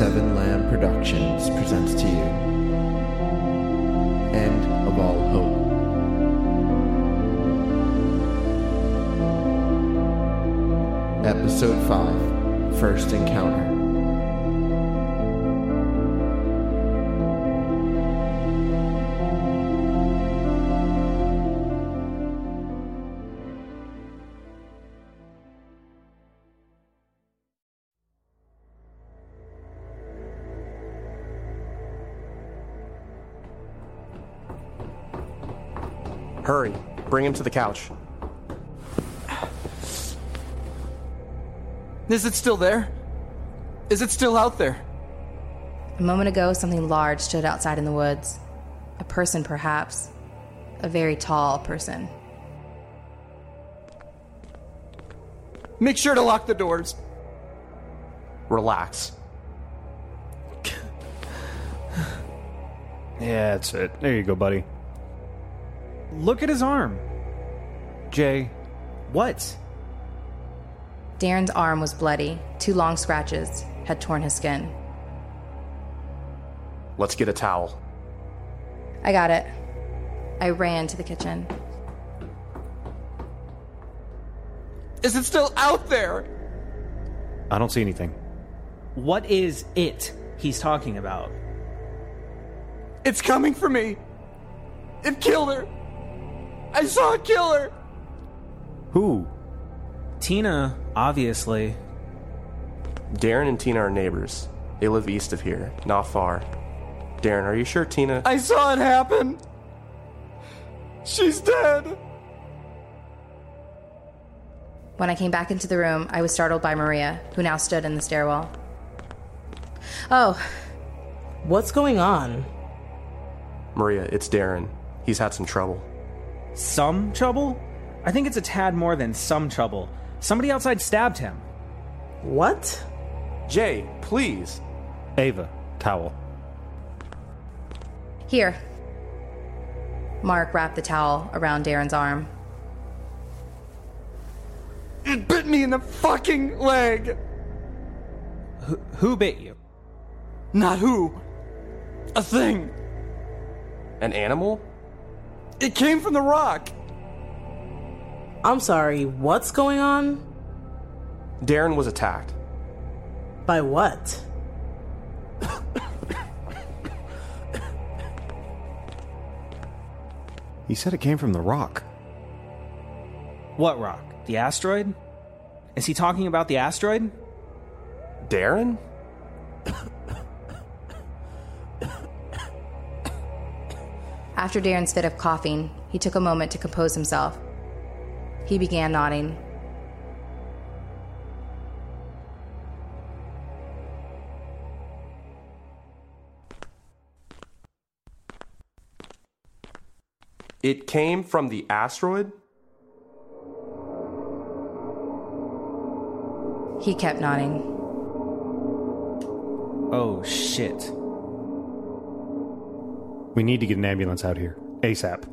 Seven Lamb Productions presents to you End of All Hope. Episode 5 First Encounter. Hurry, bring him to the couch. Is it still there? Is it still out there? A moment ago, something large stood outside in the woods. A person, perhaps. A very tall person. Make sure to lock the doors. Relax. Yeah, that's it. There you go, buddy. Look at his arm. Jay, what? Darren's arm was bloody. Two long scratches had torn his skin. Let's get a towel. I got it. I ran to the kitchen. Is it still out there? I don't see anything. What is it he's talking about? It's coming for me. It killed her. I saw a killer. Who? Tina, obviously. Darren and Tina are neighbors. They live east of here, not far. Darren, are you sure Tina? I saw it happen. She's dead. When I came back into the room, I was startled by Maria, who now stood in the stairwell. Oh, What's going on? Maria, it's Darren. He's had some trouble. Some trouble? I think it's a tad more than some trouble. Somebody outside stabbed him. What? Jay, please. Ava, towel. here. Mark wrapped the towel around Darren's arm. It bit me in the fucking leg. Who bit you? Not who. A thing. An animal? It came from the rock. I'm sorry, what's going on? Darren was attacked. By what? He said it came from the rock. What rock? The asteroid? Is he talking about the asteroid? Darren? After Darren's fit of coughing, he took a moment to compose himself. He began nodding. It came from the asteroid? He kept nodding. Oh, shit. We need to get an ambulance out here. ASAP.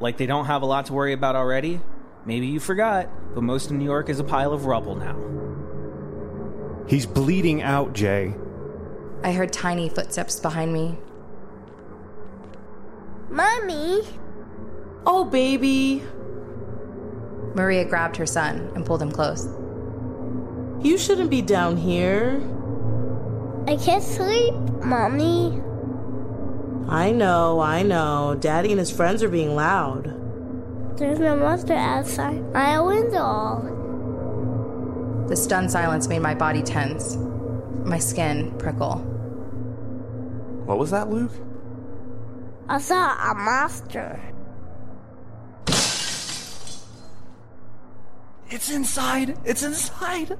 Like they don't have a lot to worry about already? Maybe you forgot, but most of New York is a pile of rubble now. He's bleeding out, Jay. I heard tiny footsteps behind me. Mommy, Oh, baby. Maria grabbed her son and pulled him close. You shouldn't be down here. I can't sleep. Mommy, I know, I know. Daddy and his friends are being loud. there's no monster outside my window. The stunned silence made my body tense, my skin prickle. What was that, Luke? I saw a monster. It's inside. It's inside.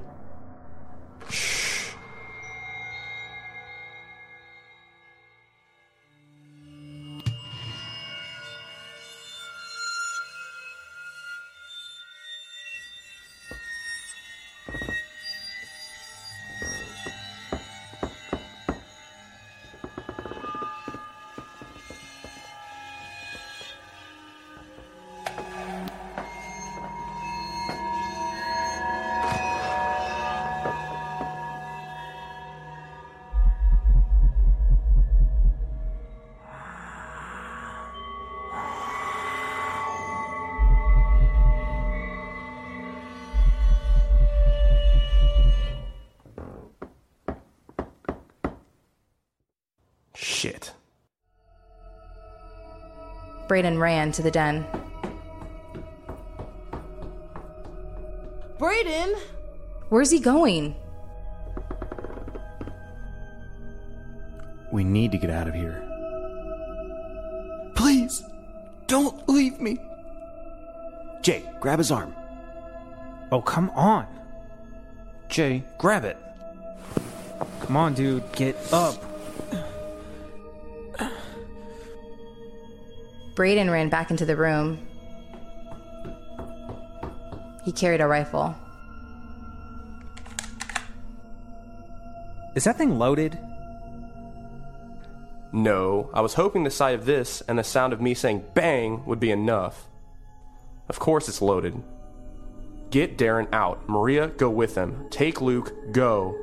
Braden ran to the den. Brayden! Where's he going? We need to get out of here. Please, don't leave me. Jay, grab his arm. Oh, come on. Jay, grab it. Come on, dude. Get up. Braden ran back into the room. He carried a rifle. Is that thing loaded? No, I was hoping the sight of this and the sound of me saying bang would be enough. Of course it's loaded. Get Darren out. Maria, go with him. Take Luke, go.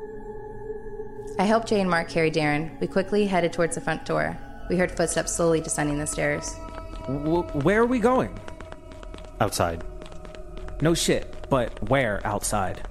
I helped Jay and Mark carry Darren. We quickly headed towards the front door. We heard footsteps slowly descending the stairs. W- where are we going? Outside. No shit, but where outside?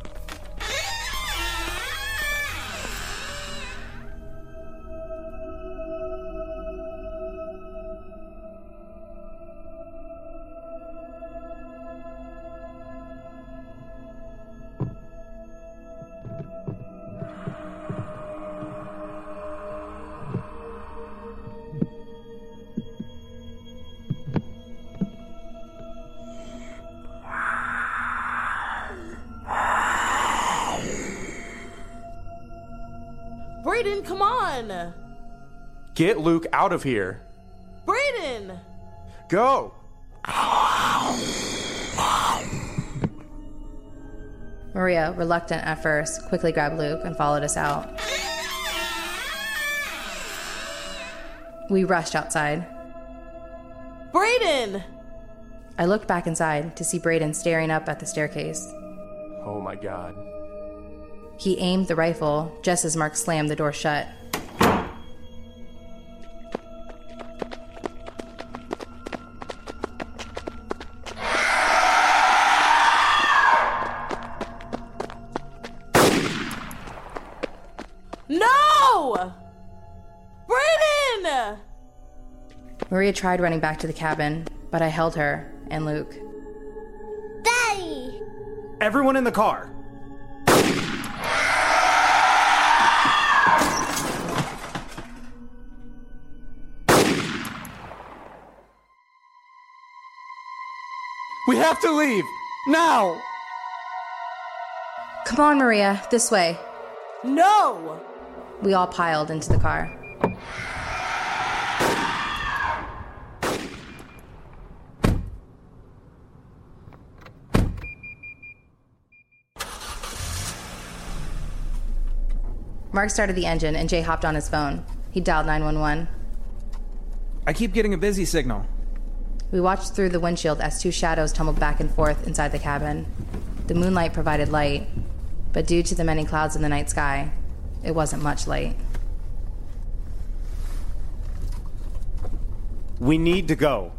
On! Get Luke out of here. Brayden! Go! Maria, reluctant at first, quickly grabbed Luke and followed us out. We rushed outside. Brayden! I looked back inside to see Braden staring up at the staircase. Oh my god. He aimed the rifle just as Mark slammed the door shut. No! Brayden! Maria tried running back to the cabin, but I held her and Luke. Daddy! Everyone in the car. We have to leave. Now! Come on, Maria, this way. No! We all piled into the car. Mark started the engine and Jay hopped on his phone. He dialed 911. I keep getting a busy signal. We watched through the windshield as two shadows tumbled back and forth inside the cabin. The moonlight provided light, but due to the many clouds in the night sky, it wasn't much light. We need to go.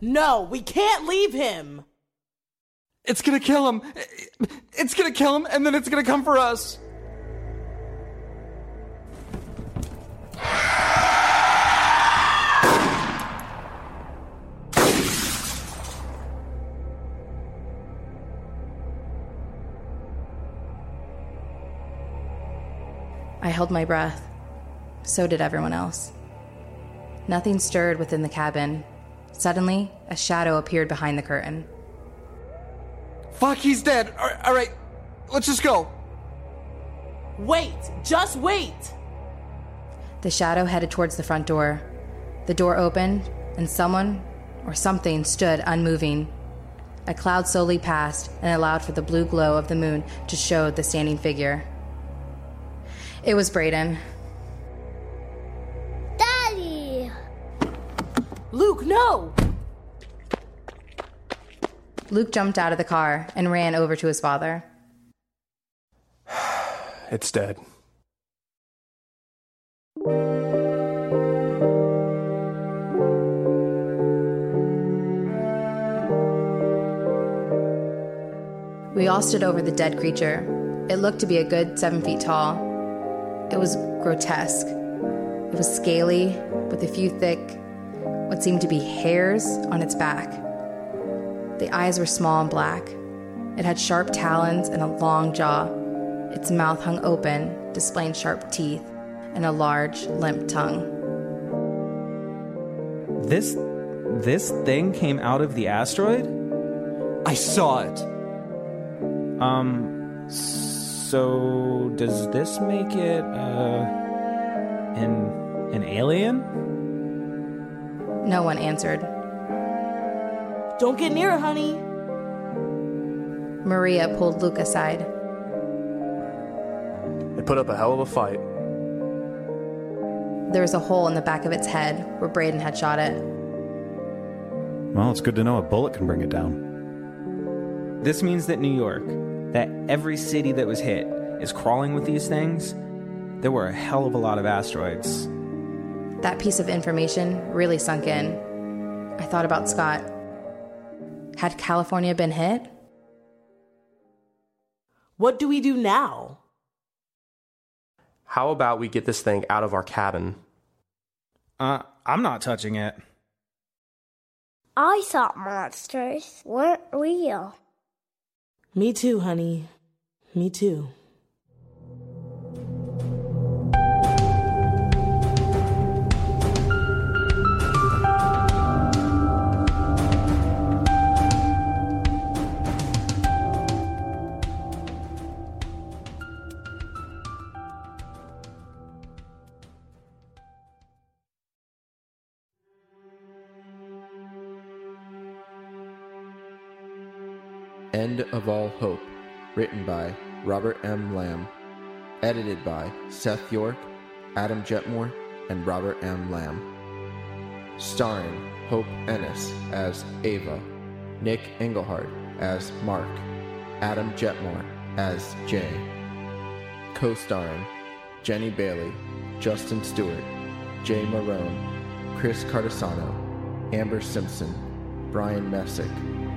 No, we can't leave him! It's gonna kill him. It's gonna kill him, and then it's gonna come for us. I held my breath. So did everyone else. Nothing stirred within the cabin. Suddenly, a shadow appeared behind the curtain. Fuck, he's dead. All right, all right, let's just go. Wait! Just wait! The shadow headed towards the front door. The door opened, and someone or something stood unmoving. A cloud slowly passed and allowed for the blue glow of the moon to show the standing figure. It was Braden. Daddy! Luke, no! Luke jumped out of the car and ran over to his father. It's dead. We all stood over the dead creature. It looked to be a good seven feet tall. It was grotesque. It was scaly, with a few thick, what seemed to be hairs on its back. The eyes were small and black. It had sharp talons and a long jaw. Its mouth hung open, displaying sharp teeth and a large, limp tongue. This this thing came out of the asteroid? I saw it. Um so does this make it uh an an alien? No one answered. Don't get near it, honey. Maria pulled Luke aside. It put up a hell of a fight. There was a hole in the back of its head where Braden had shot it. Well, it's good to know a bullet can bring it down. This means that New York, that every city that was hit is crawling with these things. There were a hell of a lot of asteroids. That piece of information really sunk in. I thought about Scott. Had California been hit? What do we do now? How about we get this thing out of our cabin? Uh I'm not touching it. I thought monsters weren't real. Me too, honey. Me too. End of All Hope, written by Robert M. Lamb, edited by Seth York, Adam Jetmore, and Robert M. Lamb. Starring Hope Ennis as Ava, Nick Engelhard as Mark, Adam Jetmore as Jay. Co starring Jenny Bailey, Justin Stewart, Jay Marone, Chris Cardasano, Amber Simpson, Brian Messick,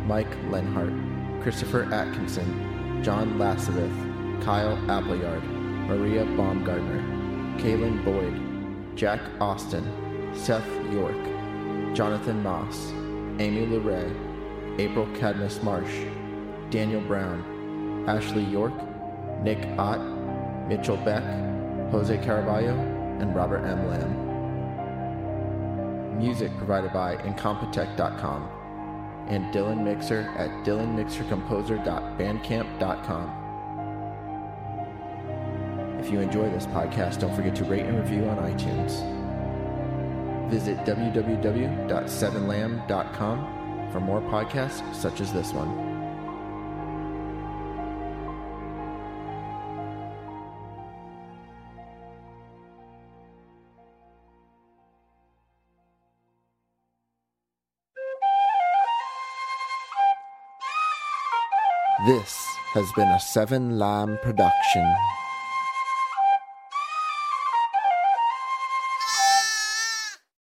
Mike Lenhart, Christopher Atkinson, John Lasavith, Kyle Appleyard, Maria Baumgartner, Kaylin Boyd, Jack Austin, Seth York, Jonathan Moss, Amy LeRae, April Cadmus Marsh, Daniel Brown, Ashley York, Nick Ott, Mitchell Beck, Jose Caraballo, and Robert M. Lamb. Music provided by Incompetech.com and Dylan Mixer at dylanmixercomposer.bandcamp.com. If you enjoy this podcast, don't forget to rate and review on iTunes. Visit www.sevenlamb.com for more podcasts such as this one. This has been a Seven Lamb production.